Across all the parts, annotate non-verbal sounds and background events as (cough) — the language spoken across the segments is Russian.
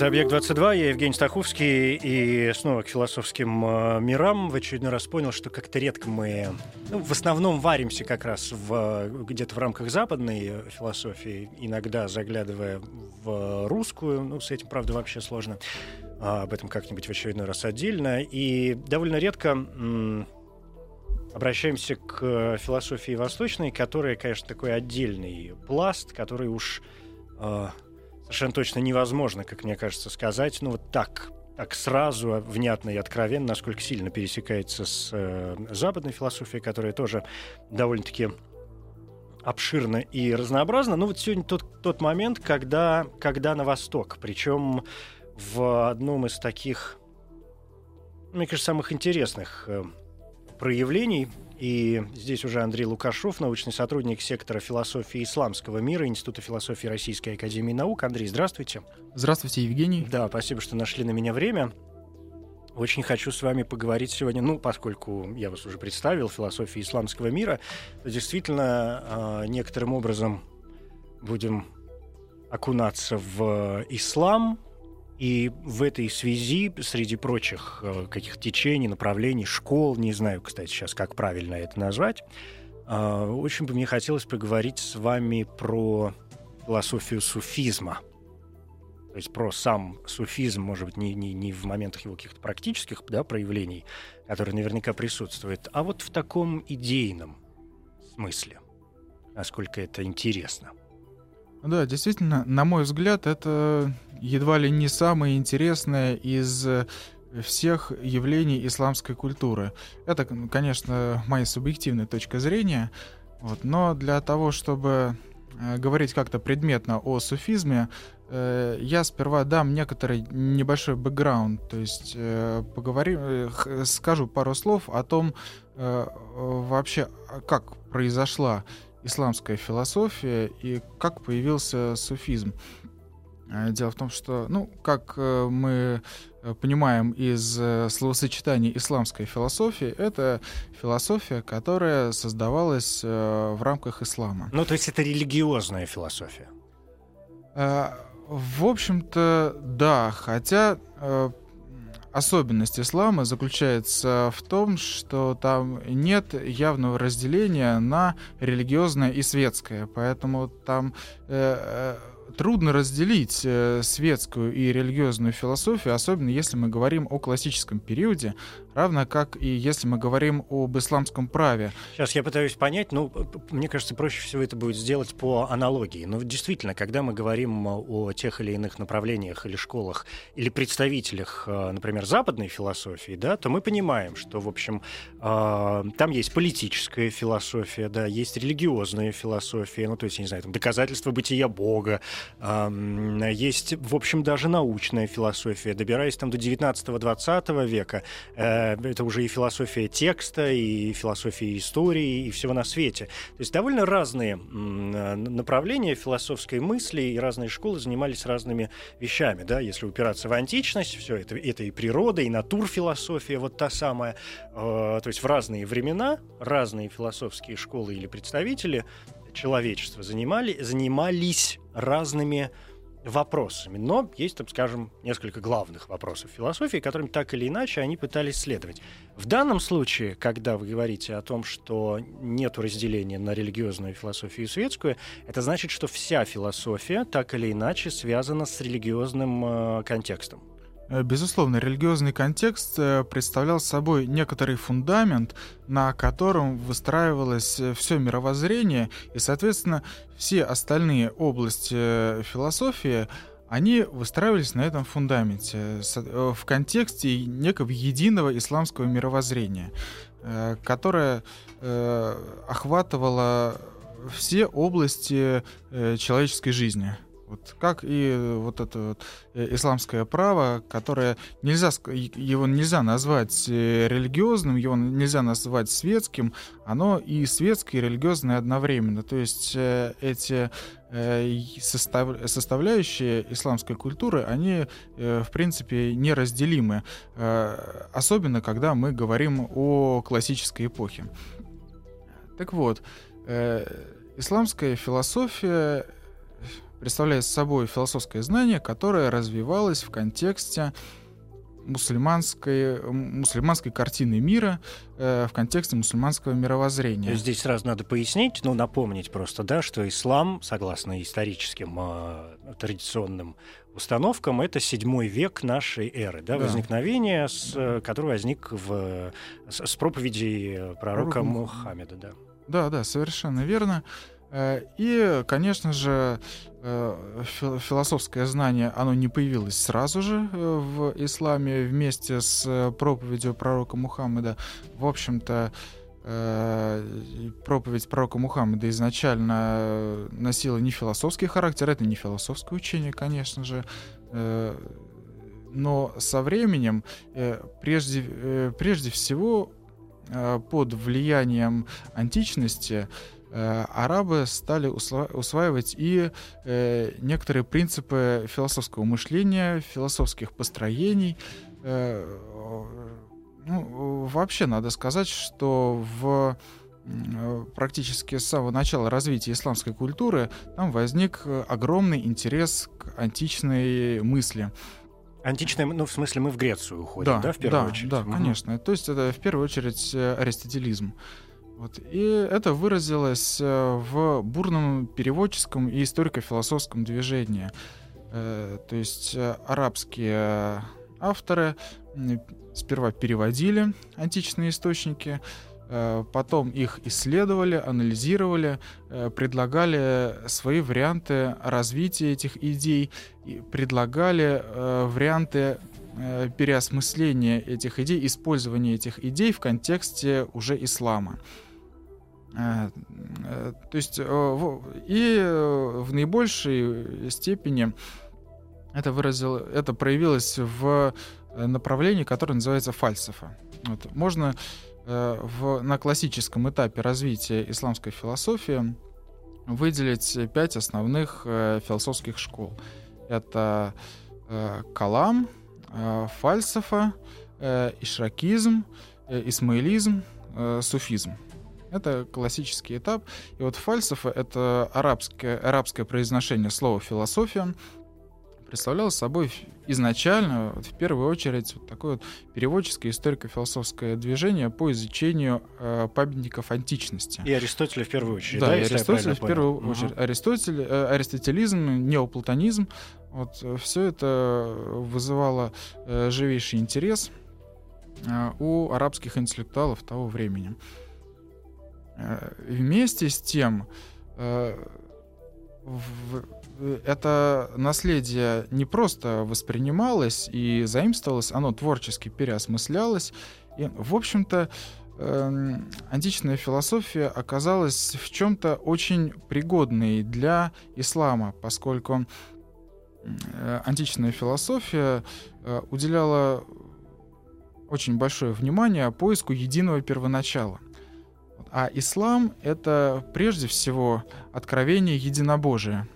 Это «Объект-22», я Евгений Стаховский, и снова к философским э, мирам. В очередной раз понял, что как-то редко мы, ну, в основном варимся как раз в, где-то в рамках западной философии, иногда заглядывая в русскую, ну, с этим, правда, вообще сложно. А об этом как-нибудь в очередной раз отдельно. И довольно редко м- обращаемся к философии восточной, которая, конечно, такой отдельный пласт, который уж... Э, совершенно точно невозможно, как мне кажется, сказать, ну вот так, так сразу, внятно и откровенно, насколько сильно пересекается с э, западной философией, которая тоже довольно-таки обширно и разнообразно. Ну вот сегодня тот, тот момент, когда, когда на восток, причем в одном из таких, мне кажется, самых интересных э, проявлений и здесь уже Андрей Лукашов, научный сотрудник сектора философии исламского мира Института философии Российской Академии Наук. Андрей, здравствуйте. Здравствуйте, Евгений. Да, спасибо, что нашли на меня время. Очень хочу с вами поговорить сегодня, ну, поскольку я вас уже представил, философии исламского мира, действительно а, некоторым образом будем окунаться в ислам, и в этой связи, среди прочих э, каких течений, направлений, школ, не знаю, кстати, сейчас как правильно это назвать, э, очень бы мне хотелось поговорить с вами про философию суфизма. То есть про сам суфизм, может быть, не, не, не в моментах его каких-то практических да, проявлений, которые наверняка присутствуют, а вот в таком идейном смысле, насколько это интересно. Да, действительно, на мой взгляд, это едва ли не самое интересное из э, всех явлений исламской культуры. Это, конечно, моя субъективная точка зрения, вот, но для того, чтобы э, говорить как-то предметно о суфизме, э, я сперва дам некоторый небольшой бэкграунд, то есть поговорим, скажу пару слов о том, вообще, как произошла исламская философия и как появился суфизм. Э, дело в том, что, ну, как э, мы э, понимаем из словосочетания исламская философия, это философия, которая создавалась в рамках ислама. Ну, то есть это религиозная философия? В общем-то, да, хотя особенность ислама заключается в том, что там нет явного разделения на религиозное и светское, поэтому там э, трудно разделить э, светскую и религиозную философию, особенно если мы говорим о классическом периоде, равно как и если мы говорим об исламском праве. Сейчас я пытаюсь понять, ну, мне кажется, проще всего это будет сделать по аналогии. Но действительно, когда мы говорим о тех или иных направлениях или школах, или представителях, э, например, западной философии, да, то мы понимаем, что, в общем, э, там есть политическая философия, да, есть религиозная философия, ну, то есть, я не знаю, там, доказательство бытия Бога, есть, в общем, даже научная философия. Добираясь там до 19-20 века, э, это уже и философия текста, и философия истории, и всего на свете. То есть довольно разные направления философской мысли и разные школы занимались разными вещами. Да? Если упираться в античность, все это, это и природа, и натурфилософия, вот та самая. Э, то есть в разные времена разные философские школы или представители человечества занимали, занимались разными вопросами. Но есть, там, скажем, несколько главных вопросов философии, которыми так или иначе они пытались следовать. В данном случае, когда вы говорите о том, что нет разделения на религиозную философию и светскую, это значит, что вся философия так или иначе связана с религиозным э, контекстом. Э, безусловно, религиозный контекст э, представлял собой некоторый фундамент, на котором выстраивалось э, все мировоззрение, и, соответственно, все остальные области философии, они выстраивались на этом фундаменте, в контексте некого единого исламского мировоззрения, которое охватывало все области человеческой жизни. Вот, как и вот это вот э, исламское право, которое нельзя, его нельзя назвать э, религиозным, его нельзя назвать светским, оно и светское, и религиозное одновременно. То есть э, эти состав, составляющие исламской культуры, они, в принципе, неразделимы. Особенно, когда мы говорим о классической эпохе. Так вот, исламская философия представляет собой философское знание, которое развивалось в контексте мусульманской, мусульманской картины мира э, в контексте мусульманского мировоззрения. Здесь сразу надо пояснить, ну, напомнить просто, да, что ислам, согласно историческим э, традиционным установкам, это седьмой век нашей эры, да, да. возникновение, с, э, который возник в, с, с проповедей пророка Пророк... Мухаммеда. Да. да, да, совершенно верно. Э, и, конечно же, э, философское знание, оно не появилось сразу же э, в исламе вместе с проповедью пророка Мухаммеда. В общем-то, проповедь пророка Мухаммеда изначально носила не философский характер, это не философское учение, конечно же, но со временем, прежде, прежде всего, под влиянием античности, Э, арабы стали усваивать и э, некоторые принципы философского мышления, философских построений. Э, ну, вообще надо сказать, что в практически с самого начала развития исламской культуры там возник огромный интерес к античной мысли. Античная, ну, в смысле, мы в Грецию уходим, да, да в первую да, очередь? Да, угу. конечно. То есть это в первую очередь аристотелизм. Вот. И это выразилось э, в бурном переводческом и историко-философском движении. Э, то есть э, арабские авторы сперва переводили античные источники, потом их исследовали, анализировали, предлагали свои варианты развития этих идей, предлагали варианты переосмысления этих идей, использования этих идей в контексте уже ислама. Э, э, то есть э, и в наибольшей степени это выразило, это проявилось в направлении, которое называется фальсофа. Вот. Можно в, на классическом этапе развития исламской философии выделить пять основных философских школ. Это калам, фальсофа, ишракизм, исмаилизм, суфизм. Это классический этап. И вот фальсафа — это арабское, арабское произношение слова «философия», представляло собой изначально, вот в первую очередь, вот такое вот переводческое историко-философское движение по изучению э, памятников античности. И Аристотеля в первую очередь. Да, да и Аристотеля в первую понял. очередь. Угу. Аристотель, э, аристотелизм, неоплатонизм, вот э, все это вызывало э, живейший интерес э, у арабских интеллектуалов того времени. Э, вместе с тем, э, это наследие не просто воспринималось и заимствовалось, оно творчески переосмыслялось. И, в общем-то, эм, античная философия оказалась в чем-то очень пригодной для ислама, поскольку э, античная философия уделяла очень большое внимание поиску единого первоначала. А ислам — это прежде всего откровение единобожия.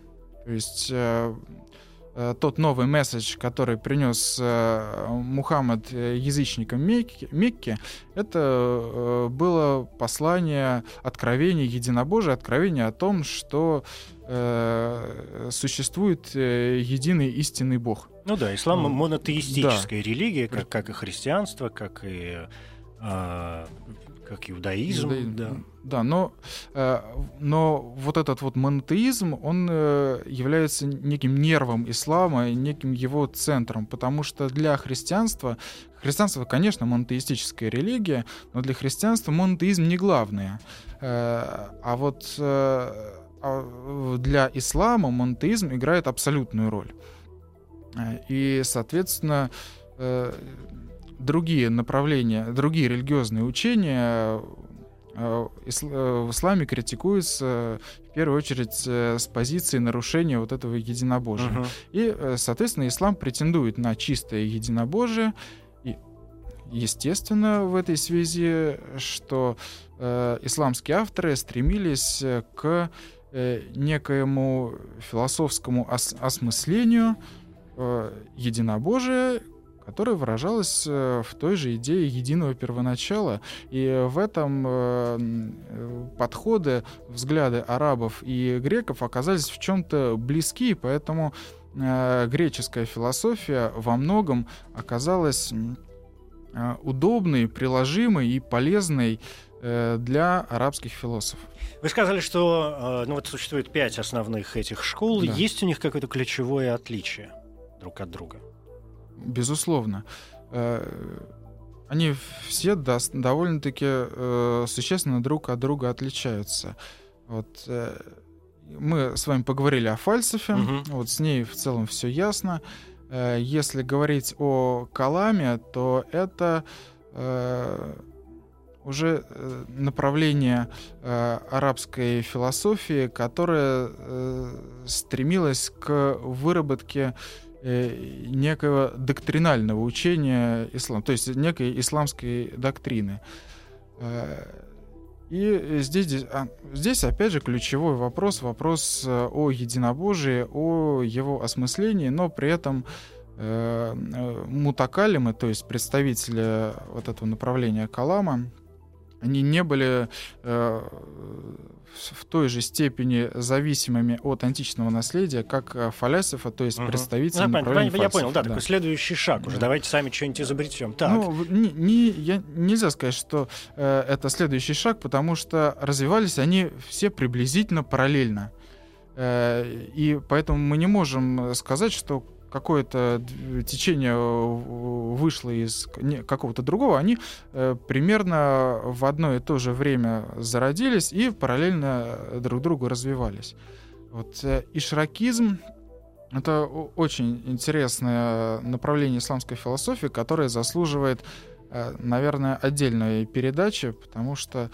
То есть э, э, тот новый месседж, который принес э, Мухаммад э, язычникам Мекки, Мекки, это э, было послание откровения единобожия, откровение о том, что э, существует единый истинный Бог. Ну да, ислам монотеистическая да. религия, как, как и христианство, как и как иудаизм, иудаизм да. Да, но, э, но вот этот вот монотеизм, он э, является неким нервом ислама, неким его центром, потому что для христианства, христианство, конечно, монотеистическая религия, но для христианства монотеизм не главное. Э, а вот а для ислама монотеизм играет абсолютную роль. И, соответственно, другие направления, другие религиозные учения в исламе критикуется в первую очередь с позиции нарушения вот этого единобожия. Uh-huh. И, соответственно, ислам претендует на чистое единобожие. И, естественно, в этой связи, что э, исламские авторы стремились к э, некоему философскому ос- осмыслению э, единобожия, которая выражалась э, в той же идее единого первоначала. И в этом э, подходы, взгляды арабов и греков оказались в чем-то близки, поэтому э, греческая философия во многом оказалась удобной, приложимой и полезной для арабских философов. Вы сказали, что ну, вот существует пять основных этих школ. Да. Есть у них какое-то ключевое отличие друг от друга? Безусловно. Э, они все довольно-таки э, существенно друг от друга отличаются. Вот э, мы с вами поговорили о фальсифе, угу. вот с ней в целом все ясно. Если говорить о Каламе, то это уже направление арабской философии, которое стремилось к выработке Э, некого доктринального учения ислама, то есть некой исламской доктрины. Э, и здесь, а, здесь опять же ключевой вопрос, вопрос э, о единобожии, о его осмыслении, но при этом э, мутакалимы, то есть представители вот этого направления Калама, они не были э, в той же степени зависимыми от античного наследия, как э, фалясифа, то есть угу. представители ну, направления Я понял, да, да, такой следующий шаг уже. Да. Давайте сами что-нибудь изобретем. Так. Ну, не, не, я, нельзя сказать, что э, это следующий шаг, потому что развивались они все приблизительно параллельно. Э, и поэтому мы не можем сказать, что какое-то течение вышло из какого-то другого, они э, примерно в одно и то же время зародились и параллельно друг другу развивались. Вот э, ишракизм это очень интересное направление исламской философии, которое заслуживает, э, наверное, отдельной передачи, потому что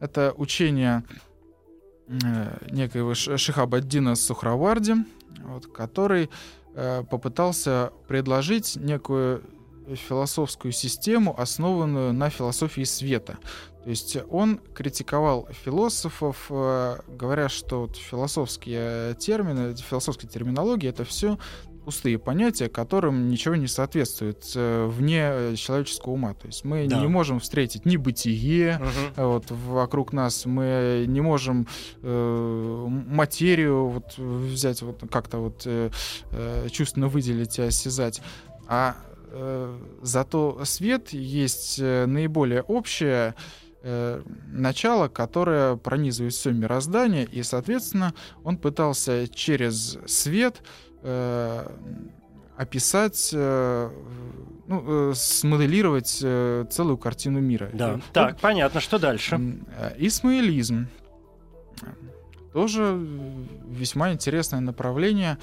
это учение некоего Шихабаддина Сухраварди, вот, который э, попытался предложить некую философскую систему, основанную на философии света. То есть он критиковал философов, э, говоря, что вот философские термины, философская терминология — это все пустые понятия, которым ничего не соответствует э, вне человеческого ума. То есть мы да. не можем встретить ни бытие угу. вот, вокруг нас, мы не можем э, материю вот, взять, вот, как-то вот, э, э, чувственно выделить и осязать. А э, зато свет есть э, наиболее общее э, начало, которое пронизывает все мироздание, и, соответственно, он пытался через свет э, описать, э, ну, э, смоделировать э, целую картину мира. Да. Вот, так, понятно, что дальше? Э, исмаилизм. Тоже весьма интересное направление,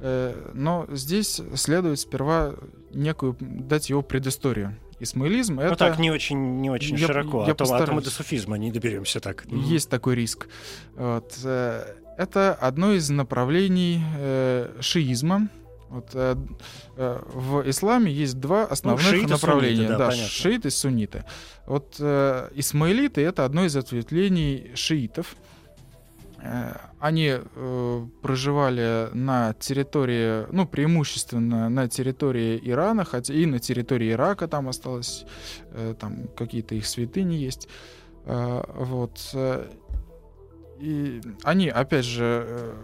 э, но здесь следует сперва некую дать его предысторию. Исмаилизм ну, это... Ну так, не очень, не очень я, широко, я а, то, а то мы до суфизма не доберемся так. Есть такой риск. Вот. Э, это одно из направлений э, шиизма. Вот, э, э, в исламе есть два основных ну, направления. Сунниты, да, да шииты и сунниты. Вот э, исмаилиты это одно из ответвлений шиитов. Э, они э, проживали на территории, ну, преимущественно на территории Ирана, хотя и на территории Ирака там осталось, э, там какие-то их святыни есть. Э, вот. Э, и они, опять же,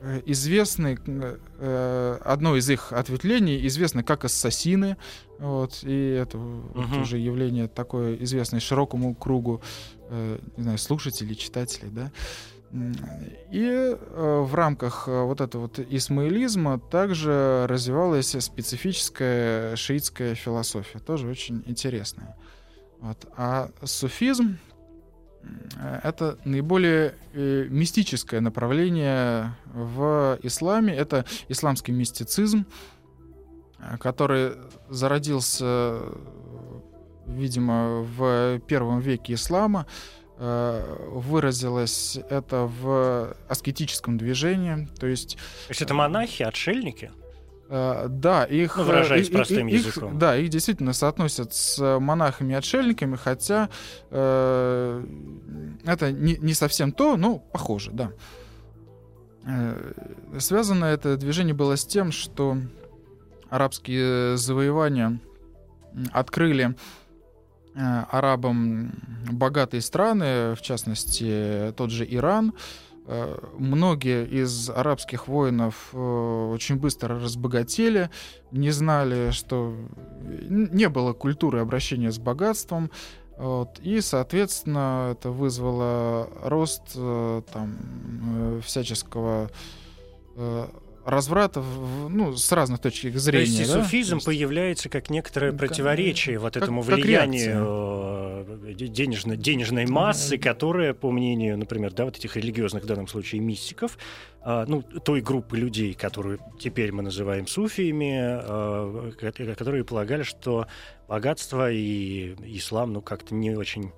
э, известны, э, одно из их ответвлений известно как ассасины, вот, и это uh-huh. тоже явление такое известное широкому кругу, э, не знаю, слушателей, читателей, да. И в рамках вот этого вот исмаилизма также развивалась специфическая шиитская философия, тоже очень интересная. Вот. А суфизм Э, это наиболее э, мистическое направление в исламе. Это исламский мистицизм, э, который зародился видимо, в первом веке ислама. Выразилось это в аскетическом движении. То есть, то есть это монахи, отшельники? Uh, да, их, ну, выражаясь простым их, языком. да, их действительно соотносят с монахами и отшельниками, хотя э, это не, не совсем то, но похоже, да. Э, связано это движение было с тем, что арабские завоевания открыли э, арабам богатые страны, в частности, тот же Иран, Э, многие из арабских воинов э, очень быстро разбогатели, не знали, что не было культуры обращения с богатством, вот, и, соответственно, это вызвало рост э, там, всяческого разврата ну, с разных точек зрения. То есть да? суфизм есть... появляется как некоторое противоречие вот как, этому как влиянию э, денежной, денежной массы, которая, по мнению, например, да, вот этих религиозных в данном случае мистиков, а, ну, той группы людей, которую теперь мы называем суфиями, а, которые полагали, что богатство и ислам, ну, как-то не очень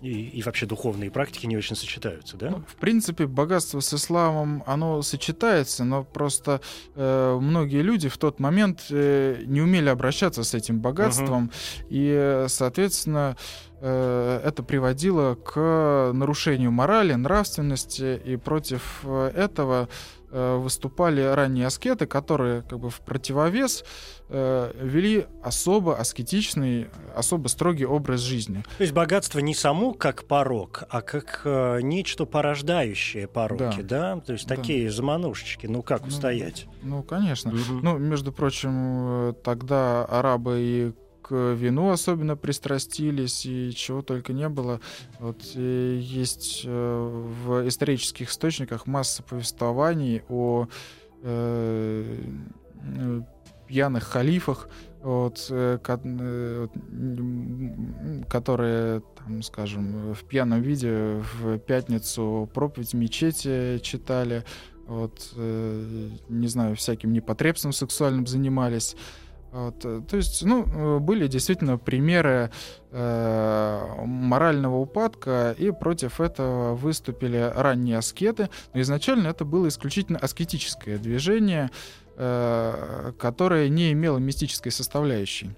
и, и вообще духовные практики не очень сочетаются, да? Ну, в принципе, богатство с исламом, оно сочетается, но просто э, многие люди в тот момент э, не умели обращаться с этим богатством, uh-huh. и, соответственно, э, это приводило к нарушению морали, нравственности, и против э, этого Э, выступали ранние аскеты, которые как бы в противовес э, вели особо аскетичный, особо строгий образ жизни. То есть богатство не само как порог, а как э, нечто порождающее пороки, да? да? То есть да. такие заманушечки, ну как ну, устоять? Ну, конечно. Угу. Ну, между прочим, э, тогда арабы и вину особенно пристрастились, и чего только не было. Вот есть э, в исторических источниках масса повествований о э, э пьяных халифах, вот, э, которые, там, скажем, в пьяном виде в пятницу проповедь в мечети читали, вот, не знаю, всяким непотребством сексуальным занимались. Вот, э, то есть, ну, э, были действительно примеры э, морального упадка, и против этого выступили ранние аскеты. Но изначально это было исключительно аскетическое движение, э, которое не имело мистической составляющей.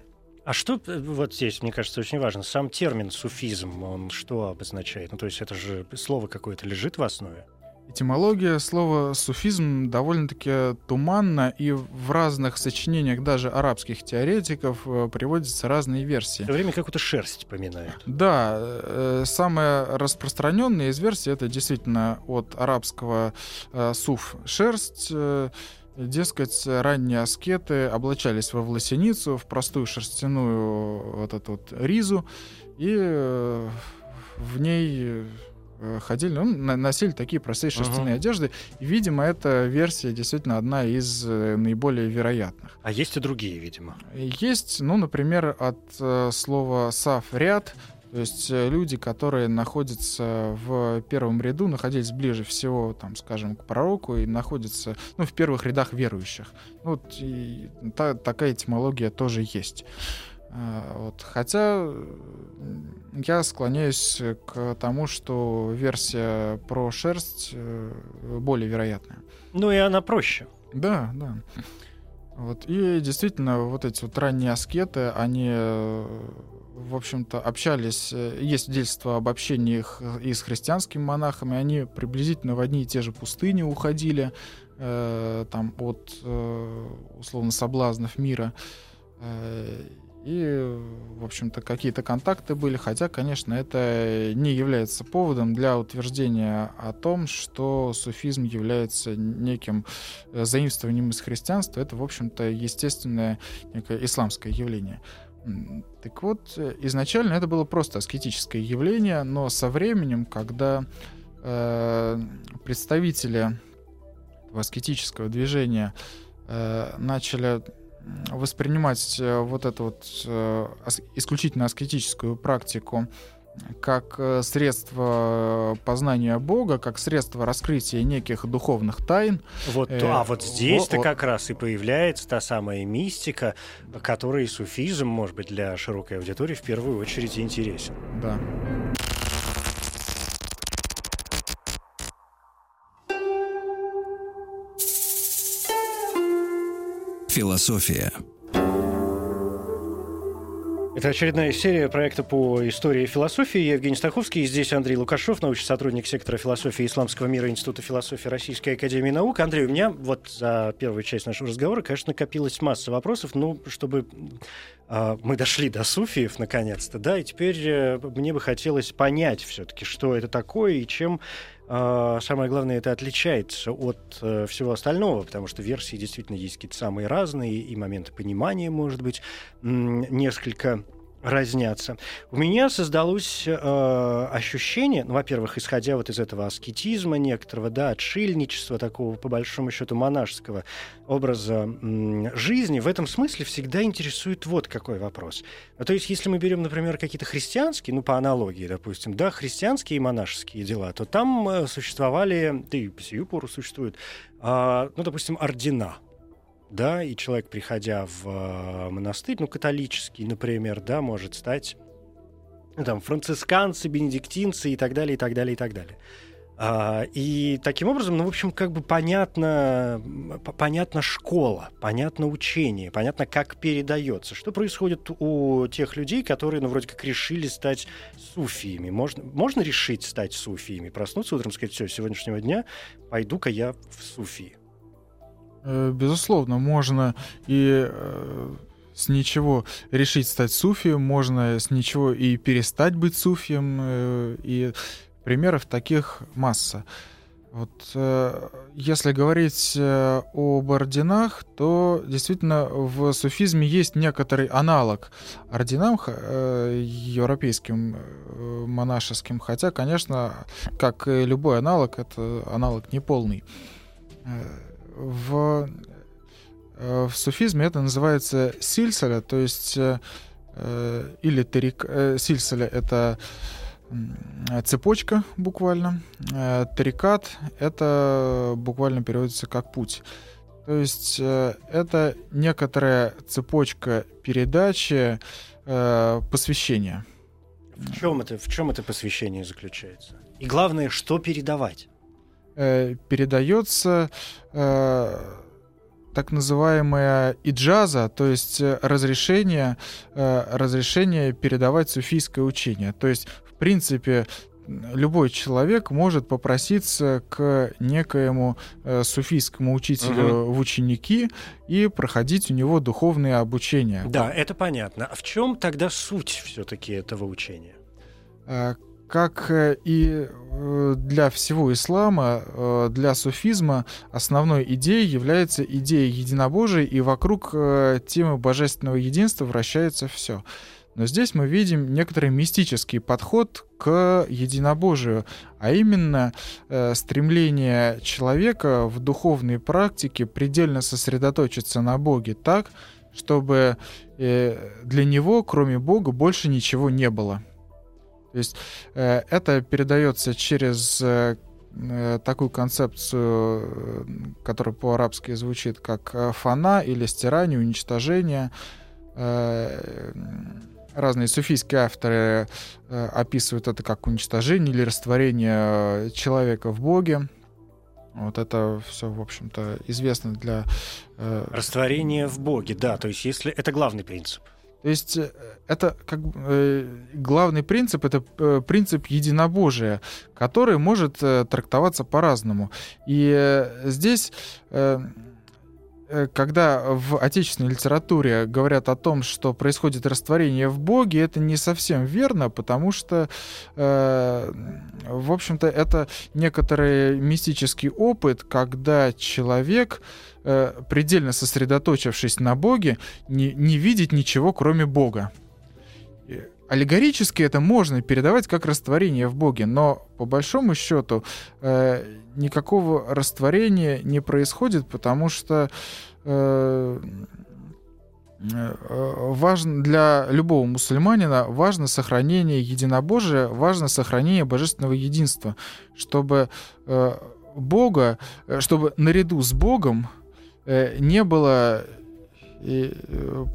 А что э, вот здесь, мне кажется, очень важно, сам термин суфизм, он что обозначает? Ну, то есть это же слово какое-то лежит в основе? Этимология слова суфизм довольно-таки туманна, и в разных сочинениях даже арабских теоретиков э, приводятся разные версии. Все время какую-то шерсть поминают. Да, э, самая распространенная из версий это действительно от арабского э, суф шерсть. Дескать, ранние аскеты облачались во власеницу, в простую шерстяную вот эту вот ризу, и в ней ходили, ну, носили такие простые шерстяные uh-huh. одежды. И, видимо, эта версия действительно одна из э, наиболее вероятных. А есть и другие, видимо. Есть, ну, например, от э, слова «сав» — ряд, то есть э, люди, которые находятся в первом ряду, находились ближе всего, там, скажем, к пророку и находятся ну, в первых рядах верующих. Вот и та, такая этимология тоже есть. А, вот. Хотя я склоняюсь к тому, что версия про шерсть э, более вероятная. Ну и она проще. Да, да. Вот. И действительно, вот эти вот ранние аскеты, они, в общем-то, общались, э, есть свидетельство об общении их и с христианскими монахами, они приблизительно в одни и те же пустыни уходили, э, там, от, э, условно, соблазнов мира. Э, и, в общем-то, какие-то контакты были, хотя, конечно, это не является поводом для утверждения о том, что суфизм является неким э, заимствованием из христианства. Это, в общем-то, естественное некое исламское явление. Так вот, изначально это было просто аскетическое явление, но со временем, когда э, представители аскетического движения э, начали Э, воспринимать э, вот эту вот э, исключительно аскетическую практику как э, средство познания Бога, как средство раскрытия неких духовных тайн. Вот, а вот здесь-то о, как раз и появляется та самая мистика, которой суфизм, может быть, для широкой аудитории в первую очередь интересен. Да. Философия. Это очередная серия проекта по истории и философии. Я Евгений Стаховский. И здесь Андрей Лукашов, научный сотрудник сектора философии исламского мира Института философии Российской Академии Наук. Андрей, у меня вот за первую часть нашего разговора, конечно, накопилась масса вопросов, ну, чтобы э, мы дошли до суфиев наконец-то, да, и теперь э, мне бы хотелось понять все-таки, что это такое и чем самое главное, это отличается от э, всего остального, потому что версии действительно есть какие-то самые разные, и моменты понимания, может быть, несколько разнятся. У меня создалось э, ощущение, ну, во-первых, исходя вот из этого аскетизма некоторого, да, отшельничества, такого, по большому счету, монашеского образа м, жизни, в этом смысле всегда интересует вот какой вопрос. Ну, то есть, если мы берем, например, какие-то христианские, ну, по аналогии, допустим, да, христианские и монашеские дела, то там э, существовали, да и по сию пору существуют, э, ну, допустим, ордена, да, и человек, приходя в э, монастырь, ну, католический, например, да, может стать ну, там, францисканцы, бенедиктинцы и так далее, и так далее, и так далее. А, и таким образом, ну, в общем, как бы понятно, понятна школа, понятно учение, понятно, как передается. Что происходит у тех людей, которые, ну, вроде как решили стать суфиями? Можно, можно решить стать суфиями? Проснуться утром сказать, все, сегодняшнего дня пойду-ка я в суфии. Э, безусловно, можно и э, с ничего решить стать суфием, можно с ничего и перестать быть суфием, э, и примеров таких масса. Вот, если говорить об орденах, то действительно в суфизме есть некоторый аналог орденам европейским монашеским, хотя, конечно, как и любой аналог, это аналог неполный в, э, в суфизме это называется сильсаля, то есть э, э, или терик, сильсаля это цепочка буквально, тарикат это буквально переводится как путь. То есть это некоторая цепочка передачи посвящения. В чем это, в чем это посвящение заключается? И главное, что передавать? Э, передается э, так называемая иджаза, то есть э, разрешение, э, разрешение передавать суфийское учение. То есть, в принципе, любой человек может попроситься к некоему э, суфийскому учителю угу. в ученики и проходить у него духовное обучение. Да, это понятно. А в чем тогда суть все-таки этого учения? Э, как э, и для всего ислама, э, для суфизма основной идеей является идея единобожия, и вокруг темы божественного единства вращается все. Но здесь мы видим некоторый мистический подход к единобожию, а именно стремление человека в духовной практике предельно сосредоточиться на Боге так, чтобы для него, кроме Бога, больше ничего не было. То есть э, это передается через э, э, такую концепцию, которая по-арабски звучит как фана или стирание, уничтожение. Разные суфийские авторы описывают это как уничтожение или растворение человека в Боге. Вот это все, в общем-то, известно для... Растворение в Боге, да. То есть если это главный принцип. То есть э, это как э, главный принцип это э, принцип единобожия, который может э, трактоваться по-разному. И э, здесь э, когда в отечественной литературе говорят о том, что происходит растворение в Боге, это не совсем верно, потому что, э, в общем-то, это некоторый мистический опыт, когда человек э, предельно сосредоточившись на Боге, не, не видеть ничего, кроме Бога. Аллегорически это можно передавать как растворение в Боге, но по большому счету э, никакого растворения не происходит, потому что э, важно для любого мусульманина важно сохранение единобожия, важно сохранение божественного единства, чтобы Бога, чтобы наряду с Богом не было ну,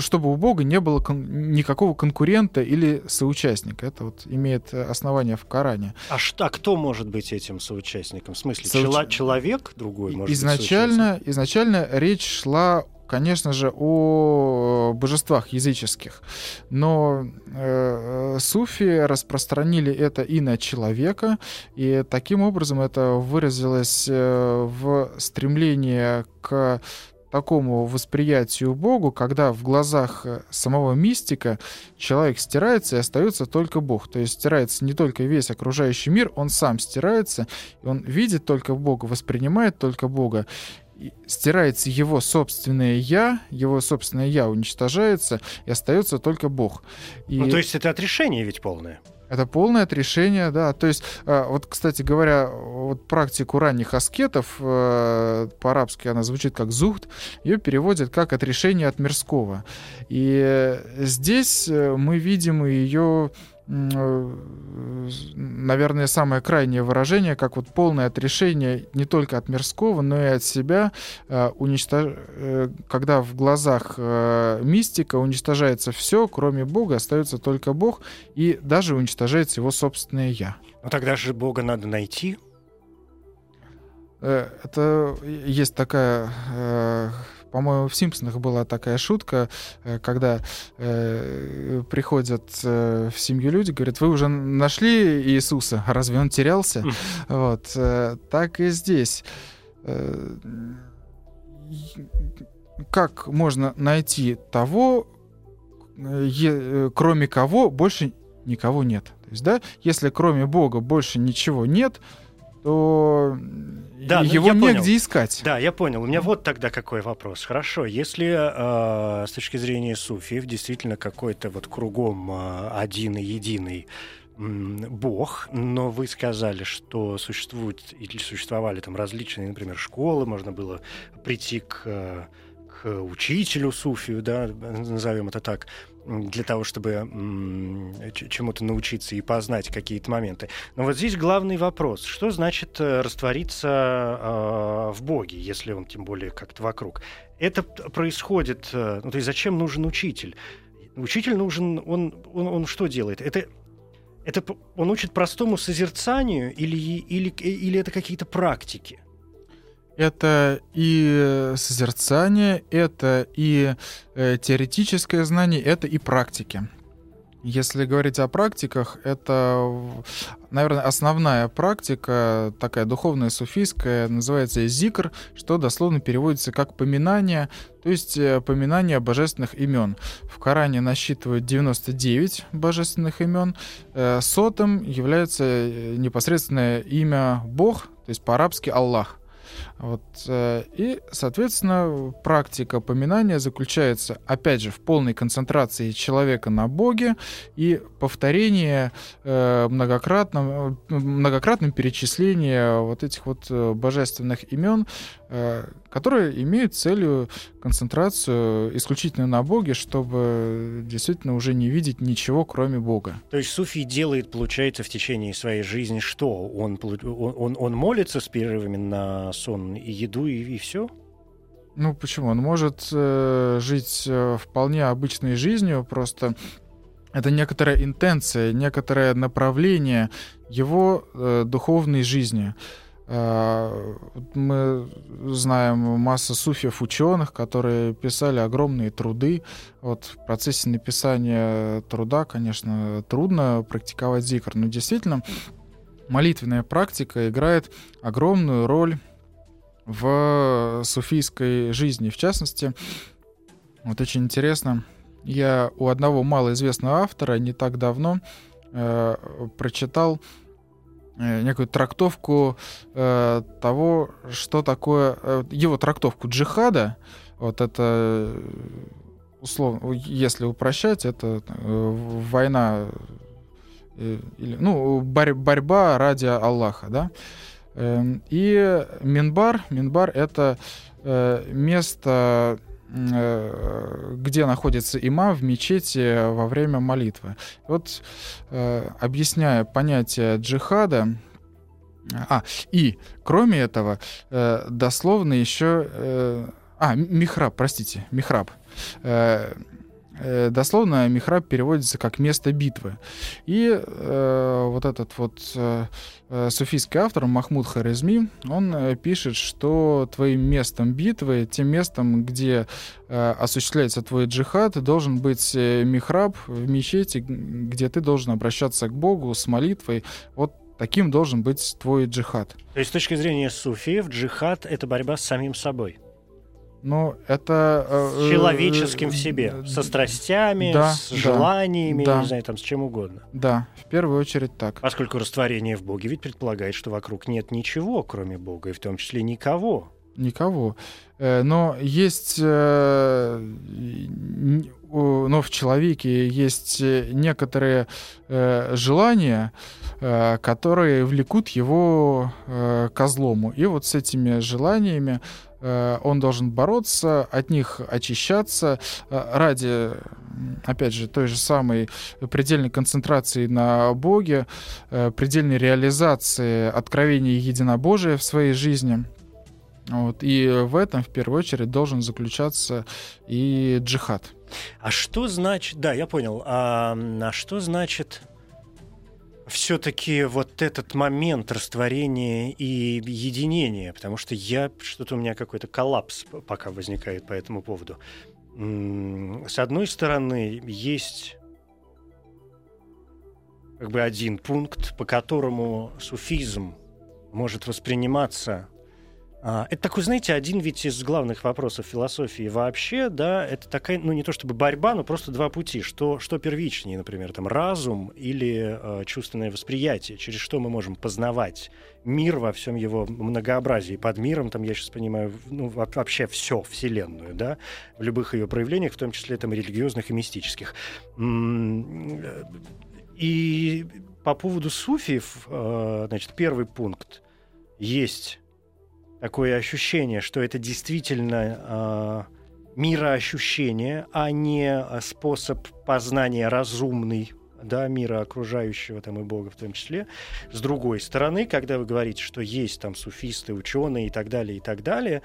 чтобы у Бога не было кон- никакого конкурента или соучастника. Это вот имеет основание в Коране. А, что, а кто может быть этим соучастником? В смысле, Соуч... чело- человек другой может изначально, быть Изначально речь шла конечно же, о божествах языческих. Но э, суфи распространили это и на человека, и таким образом это выразилось э, в стремлении к такому восприятию Богу, когда в глазах э, самого мистика человек стирается и остается только Бог. То есть стирается не только весь окружающий мир, он сам стирается, он видит только Бога, воспринимает только Бога. Стирается его собственное я, его собственное я уничтожается, и остается только Бог. И... Ну, то есть это отрешение ведь полное. Это полное отрешение, да. То есть, а, вот, кстати говоря, вот практику ранних аскетов, э, по-арабски она звучит как зухт, ее переводят как отрешение от мирского. И здесь э, мы видим ее Э, наверное, самое крайнее выражение, как вот полное отрешение не только от мирского, но и от себя, э, уничтож... Э, когда в глазах мистика уничтожается все, кроме Бога, остается только Бог, и даже уничтожается его собственное «я». Но тогда же Бога надо найти. Это есть такая по-моему, в «Симпсонах» была такая шутка, э, когда э, приходят э, в семью люди, говорят, вы уже нашли Иисуса, разве он терялся? Вот. Э, так и здесь. Э, как можно найти того, э, е, кроме кого больше никого нет? То есть, да, если кроме Бога больше ничего нет, то да, ну, его негде понял. искать. Да, я понял. У меня вот тогда какой вопрос. Хорошо, если э, с точки зрения суфиев действительно какой-то вот кругом э, один и единый Бог, но вы сказали, что существуют или существовали там различные, например, школы, можно было прийти к, к учителю суфию, да, назовем это так, для того, чтобы чему-то научиться и познать какие-то моменты. Но вот здесь главный вопрос. Что значит э, раствориться э, в Боге, если он тем более как-то вокруг? Это происходит... Э, ну, то есть зачем нужен учитель? Учитель нужен... Он, он, он что делает? Это это он учит простому созерцанию или, или, или это какие-то практики? Это и созерцание, это и э, теоретическое знание, это и практики. Если говорить о практиках, это, наверное, основная практика, такая духовная суфийская, называется зикр, что дословно переводится как поминание, то есть э, поминание божественных имен. В Коране насчитывают 99 божественных имен. Э, сотым является непосредственное имя Бог, то есть по-арабски Аллах. Вот. Э, и, соответственно, практика поминания заключается, опять же, в полной концентрации человека на Боге и повторение э, многократном, многократным перечисления вот этих вот э, божественных имен, которые имеют целью концентрацию исключительно на Боге, чтобы действительно уже не видеть ничего, кроме Бога. То есть суфий делает, получается, в течение своей жизни что? Он, он, он молится с перерывами на сон и еду, и, и все? Ну почему? Он может э, жить э, вполне обычной жизнью, просто это некоторая интенция, некоторое направление его э, духовной жизни. Э, мы знаем массу суфиев ученых, которые писали огромные труды. Вот в процессе написания труда, конечно, трудно практиковать зикр, но действительно молитвенная практика играет огромную роль в суфийской жизни. В частности, вот очень интересно, я у одного малоизвестного автора не так давно э, прочитал Э, некую трактовку э, того, что такое э, его трактовку джихада. Вот это э, условно, если упрощать, это э, война э, или, ну, борь, борьба ради Аллаха, да. Э, и Минбар, Минбар это э, место э, где находится имам в мечети во время молитвы. Вот э, объясняя понятие джихада, а, и кроме этого, дословно еще... А, михраб, простите, михраб. Э, дословно михраб переводится как место битвы. И э, вот этот вот э, э суфийский автор Махмуд Харизми, он э, пишет, что твоим местом битвы, тем местом, где э, осуществляется твой джихад, должен быть михраб в мечети, где ты должен обращаться к Богу с молитвой. Вот Таким должен быть твой джихад. То есть с точки зрения суфиев, джихад — это борьба с самим собой? Ну, это... Э, с человеческим в себе, э, со страстями, да, с желаниями, да, не знаю, там, с чем угодно. Да, в первую очередь так. Поскольку растворение в Боге ведь предполагает, что вокруг нет ничего, кроме Бога, и в том числе никого. Никого. Э, но есть но в человеке есть э, некоторые э, желания, э, которые влекут его э, к злому. И вот с этими желаниями э, он должен бороться, от них очищаться э, ради, опять же, той же самой предельной концентрации на Боге, э, предельной реализации откровения единобожия в своей жизни. Вот. И в этом, в первую очередь, должен заключаться и джихад. А что значит... Да, я понял. А, а что значит все-таки вот этот момент растворения и единения, потому что я что-то у меня какой-то коллапс пока возникает по этому поводу. С одной стороны, есть как бы один пункт, по которому суфизм может восприниматься это такой, знаете, один ведь из главных вопросов философии вообще, да, это такая, ну не то чтобы борьба, но просто два пути. Что, что первичнее, например, там разум или э, чувственное восприятие, через что мы можем познавать мир во всем его многообразии. Под миром, там, я сейчас понимаю, ну, вообще все, Вселенную, да, в любых ее проявлениях, в том числе там религиозных и мистических. И по поводу суфиев, э, значит, первый пункт. Есть такое ощущение, что это действительно э, мироощущение, а не а, способ познания разумный да, мира окружающего там и Бога в том числе. С другой стороны, когда вы говорите, что есть там суфисты, ученые и так далее, и так далее,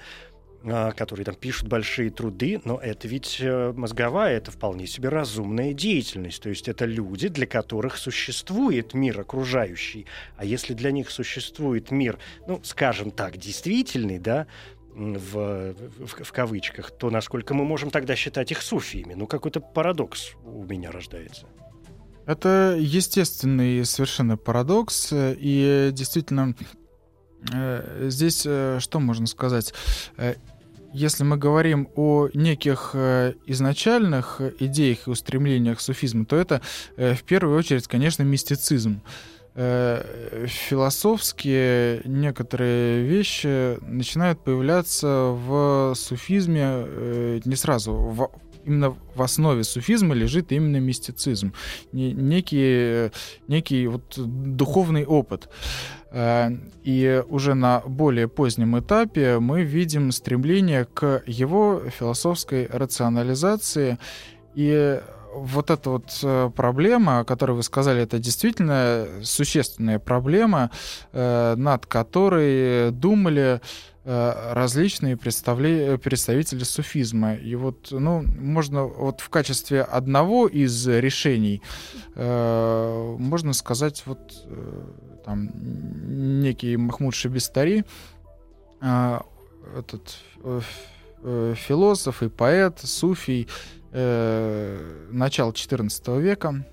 которые там пишут большие труды, но это ведь э, мозговая, это вполне себе разумная деятельность. То есть это люди, для которых существует мир окружающий. А если для них существует мир, ну, скажем так, действительный, да, в, в, в кавычках, то насколько мы можем тогда считать их суфиями? Ну, какой-то парадокс у меня рождается. Это естественный совершенно парадокс, и действительно э, здесь э, что можно сказать? Если мы говорим о неких э, изначальных идеях и устремлениях суфизма, то это э, в первую очередь, конечно, мистицизм. Э, философские некоторые вещи начинают появляться в суфизме не сразу, именно в основе суфизма лежит именно мистицизм, некий, некий вот духовный опыт. Э, и уже на более позднем этапе мы видим стремление к его философской рационализации. И вот эта вот э, проблема, о которой вы сказали, это действительно существенная проблема, э, над которой думали различные представители суфизма. И вот, ну, можно вот в качестве одного из решений, можно сказать, вот там некий Махмуд Шабистари, а, этот э, э, философ и поэт, суфий, э, начала XIV века,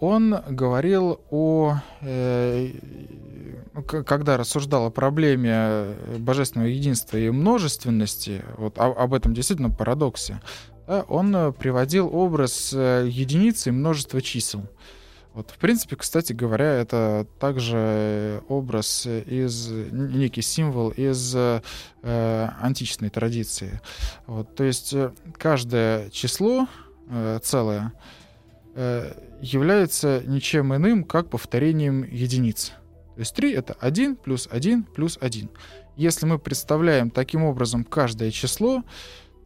он говорил о, когда рассуждал о проблеме божественного единства и множественности, вот об этом действительно парадоксе, он приводил образ единицы и множества чисел. Вот, в принципе, кстати говоря, это также образ из некий символ из э, античной традиции. Вот, то есть э, каждое число э, целое э, является ничем иным, как повторением единиц. То есть 3 — это 1 плюс 1 плюс 1. Если мы представляем таким образом каждое число,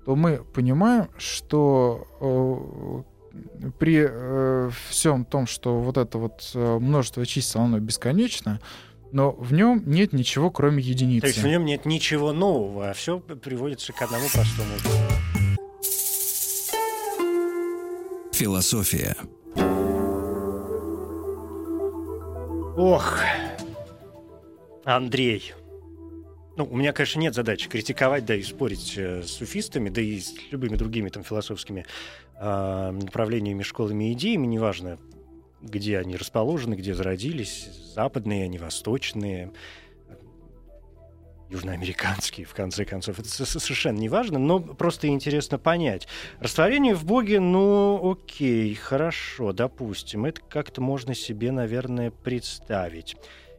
то мы понимаем, что э, при э, всем том, что вот это вот э, множество чисел, оно бесконечно, но в нем нет ничего, кроме единицы. То есть в нем нет ничего нового, а все приводится к одному простому. Философия. Ох, Андрей. Ну, у меня, конечно, нет задачи критиковать, да, и спорить э, с суфистами, да и с любыми другими там философскими э, направлениями, школами и идеями, неважно, где они расположены, где зародились, западные они, восточные, южноамериканские, в конце концов. Это совершенно не важно, но просто интересно понять. Растворение в Боге, ну, окей, хорошо, допустим. Это как-то можно себе, наверное, представить.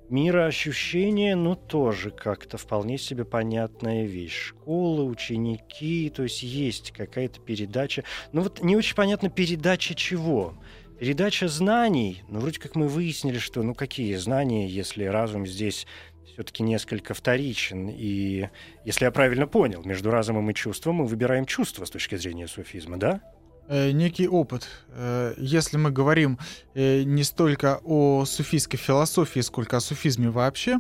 Мироощущение, ну, тоже как-то вполне себе понятная вещь. Школы, ученики, то есть есть какая-то передача. Ну, вот не очень понятно, передача чего. Передача знаний, ну, вроде как мы выяснили, что, ну, какие знания, если разум здесь все-таки несколько вторичен. И, если я правильно понял, между разумом и чувством мы выбираем чувство с точки зрения суфизма, да? Э, некий опыт. Э, если мы говорим э, не столько о суфийской философии, сколько о суфизме вообще,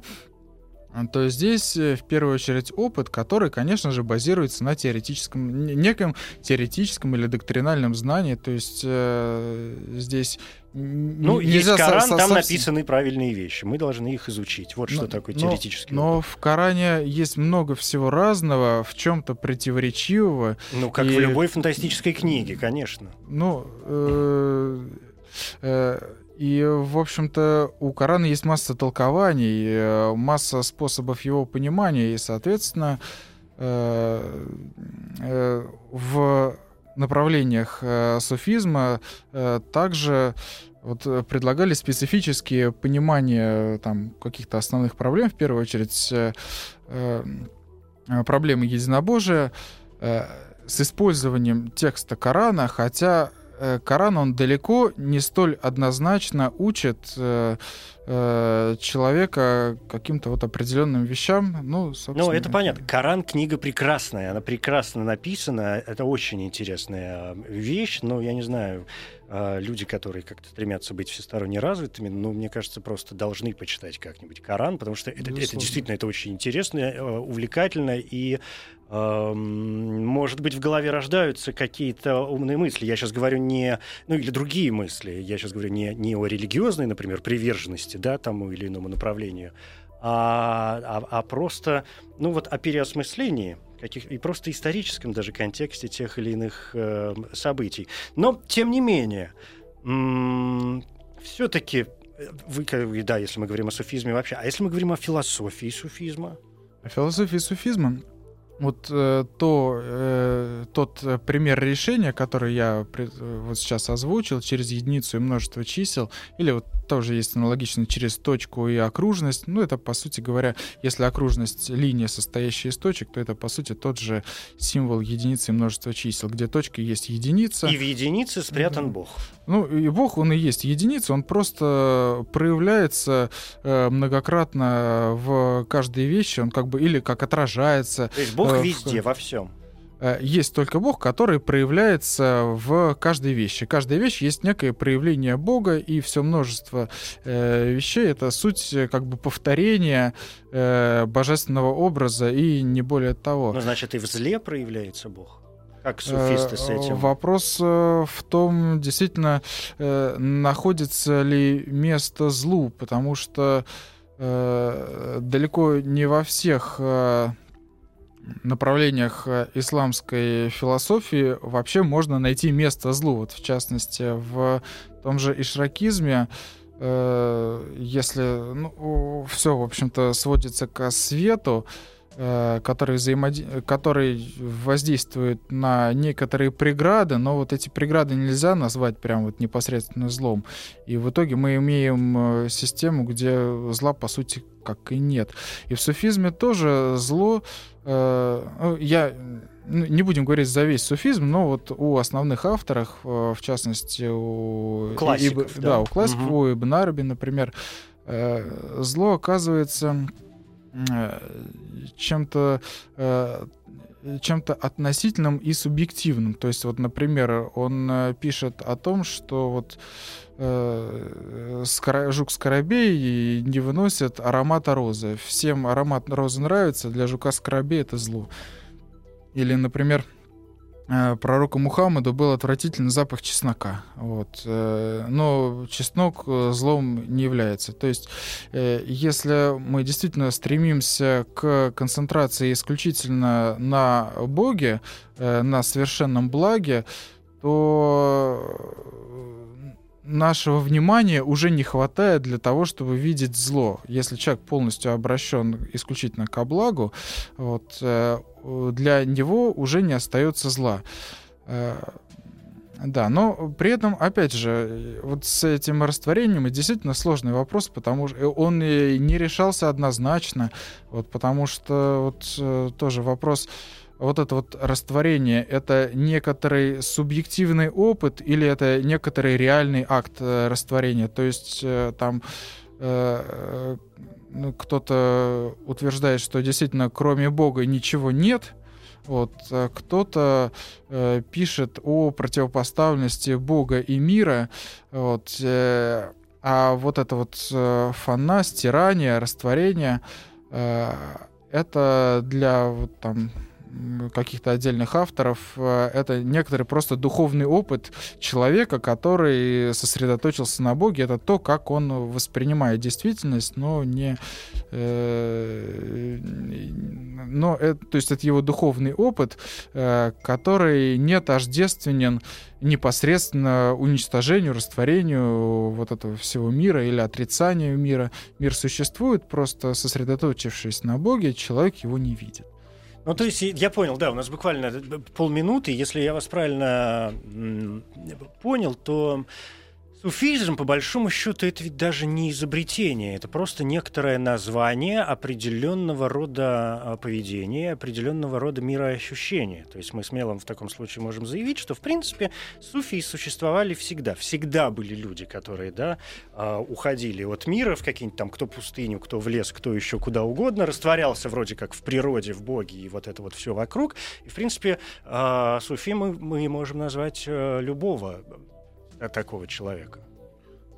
то здесь в первую очередь опыт, который, конечно же, базируется на теоретическом, неком теоретическом или доктринальном знании. То есть э, здесь ну, есть Коран, со, там со... написаны правильные вещи. Мы должны их изучить. Вот но, что такое теоретический Но, но в Коране есть много всего разного, в чем-то противоречивого. Ну, как и... в любой фантастической книге, конечно. Ну, э, э, и, в общем-то, у Корана есть масса толкований, э, масса способов его понимания, и, соответственно, э, э, в направлениях суфизма также вот предлагали специфические понимания там каких-то основных проблем, в первую очередь проблемы единобожия с использованием текста Корана, хотя Коран, он далеко не столь однозначно учит э, э, человека каким-то вот определенным вещам. Ну, собственно... Ну, это понятно. Коран книга прекрасная, она прекрасно написана, это очень интересная вещь, но я не знаю, э, люди, которые как-то стремятся быть всесторонне развитыми, ну, мне кажется, просто должны почитать как-нибудь Коран, потому что это, это действительно это очень интересно, э, увлекательно и может быть, в голове рождаются какие-то умные мысли. Я сейчас говорю не... Ну, или другие мысли. Я сейчас говорю не, не о религиозной, например, приверженности, да, тому или иному направлению, а, а, а просто, ну, вот о переосмыслении каких, и просто историческом даже контексте тех или иных э, событий. Но, тем не менее, все-таки э, вы, да, если мы говорим о суфизме вообще, а если мы говорим о философии суфизма? О философии суфизма вот э, то, э, тот э, пример решения, который я при, э, вот сейчас озвучил, через единицу и множество чисел, или вот тоже есть аналогично через точку и окружность. Ну, это, по сути говоря, если окружность — линия, состоящая из точек, то это, по сути, тот же символ единицы и множества чисел, где точка есть единица. И в единице спрятан Бог. Ну, и Бог, он и есть единица, он просто проявляется э, многократно в каждой вещи, он как бы или как отражается. То есть Бог э, везде, в... во всем. Э, есть только Бог, который проявляется в каждой вещи. Каждая вещь есть некое проявление Бога, и все множество э, вещей — это суть э, как бы повторения э, божественного образа, и не более того. Ну, значит, и в зле проявляется Бог? Как суфисты с этим? Вопрос в том, действительно, находится ли место злу, потому что далеко не во всех направлениях э, исламской философии вообще можно найти место злу. Вот в частности, в том же ишракизме, э, если ну, все, в общем-то, сводится к свету, который, взаимод... который воздействует на некоторые преграды, но вот эти преграды нельзя назвать прям вот непосредственно злом. И в итоге мы имеем э, систему, где зла, по сути, как и нет. И в суфизме тоже зло Э, ну, я ну, не будем говорить за весь суфизм, но вот у основных авторов, э, в частности, у классиков, Иб, да. да, у классиков, угу. у Ибн Араби, например, э, зло оказывается чем-то чем-то относительным и субъективным. То есть, вот, например, он пишет о том, что вот э, жук скоробей не выносит аромата розы. Всем аромат розы нравится, для жука скоробей это зло. Или, например, Э, пророку Мухаммаду был отвратительный запах чеснока. Вот. Э, но чеснок э, злом не является. То есть, если мы действительно стремимся к концентрации исключительно на Боге, на совершенном благе, то нашего внимания уже не хватает для того, чтобы видеть зло. Если человек полностью обращен исключительно к благу, вот, для него уже не остается зла. Э, да, но при этом, опять же, вот с этим растворением действительно сложный вопрос, потому что он не решался однозначно, вот, потому что вот э, тоже вопрос, вот это вот растворение, это некоторый субъективный опыт или это некоторый реальный акт э, растворения? То есть там ну, кто-то утверждает, что действительно кроме Бога ничего нет, вот, а кто-то э, пишет о противопоставленности Бога и мира, вот, э, а вот это вот э, фана, стирание, растворение, э, это для вот, там каких-то отдельных авторов, э, это некоторый просто духовный опыт человека, который сосредоточился на Боге. Это то, как он воспринимает действительность, но не... Э, но это, то есть это его духовный опыт, э, который не тождественен непосредственно уничтожению, растворению вот этого всего мира или отрицанию мира. Мир существует, просто сосредоточившись на Боге, человек его не видит. Ну, то есть, я понял, да, у нас буквально полминуты. Если я вас правильно понял, то Суфизм, по большому счету, это ведь даже не изобретение, это просто некоторое название определенного рода а, поведения, определенного рода мироощущения. То есть мы смело в таком случае можем заявить, что, в принципе, суфии существовали всегда. Всегда были люди, которые, да, а, уходили от мира в какие-нибудь там, кто пустыню, кто в лес, кто еще куда угодно, растворялся вроде как в природе, в Боге и вот это вот все вокруг. И, в принципе, а, суфи мы, мы можем назвать э, любого такого человека?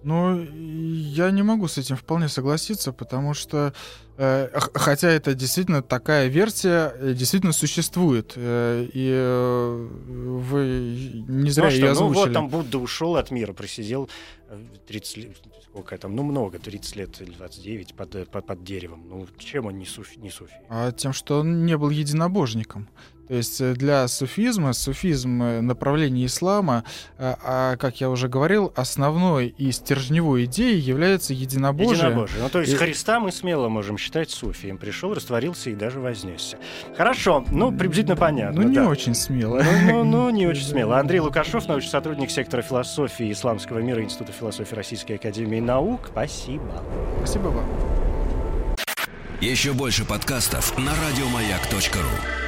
Ну, я не могу с этим вполне согласиться, потому что, э, хотя это действительно такая версия, э, действительно существует, э, и э, вы не зря ну, ее озвучили. Ну вот там Будда ушел от мира, просидел 30 лет, сколько там, ну много, 30 лет или 29 под, под, под деревом. Ну чем он не, суфи, не суфи? А тем, что он не был единобожником. То есть э, для суфизма, суфизм э, направление ислама, э, а, как я уже говорил, основной и стержневой идеей является единобожие. Единобожие. Ну, то есть и... Христа мы смело можем считать суфием. Пришел, растворился и даже вознесся. Хорошо, ну, приблизительно понятно. Ну, не да. очень смело. Ну, ну, ну, не (laughs) очень смело. Андрей Лукашов, научный сотрудник сектора философии исламского мира Института философии Российской Академии Наук. Спасибо. Спасибо вам. Еще больше подкастов на радиомаяк.ру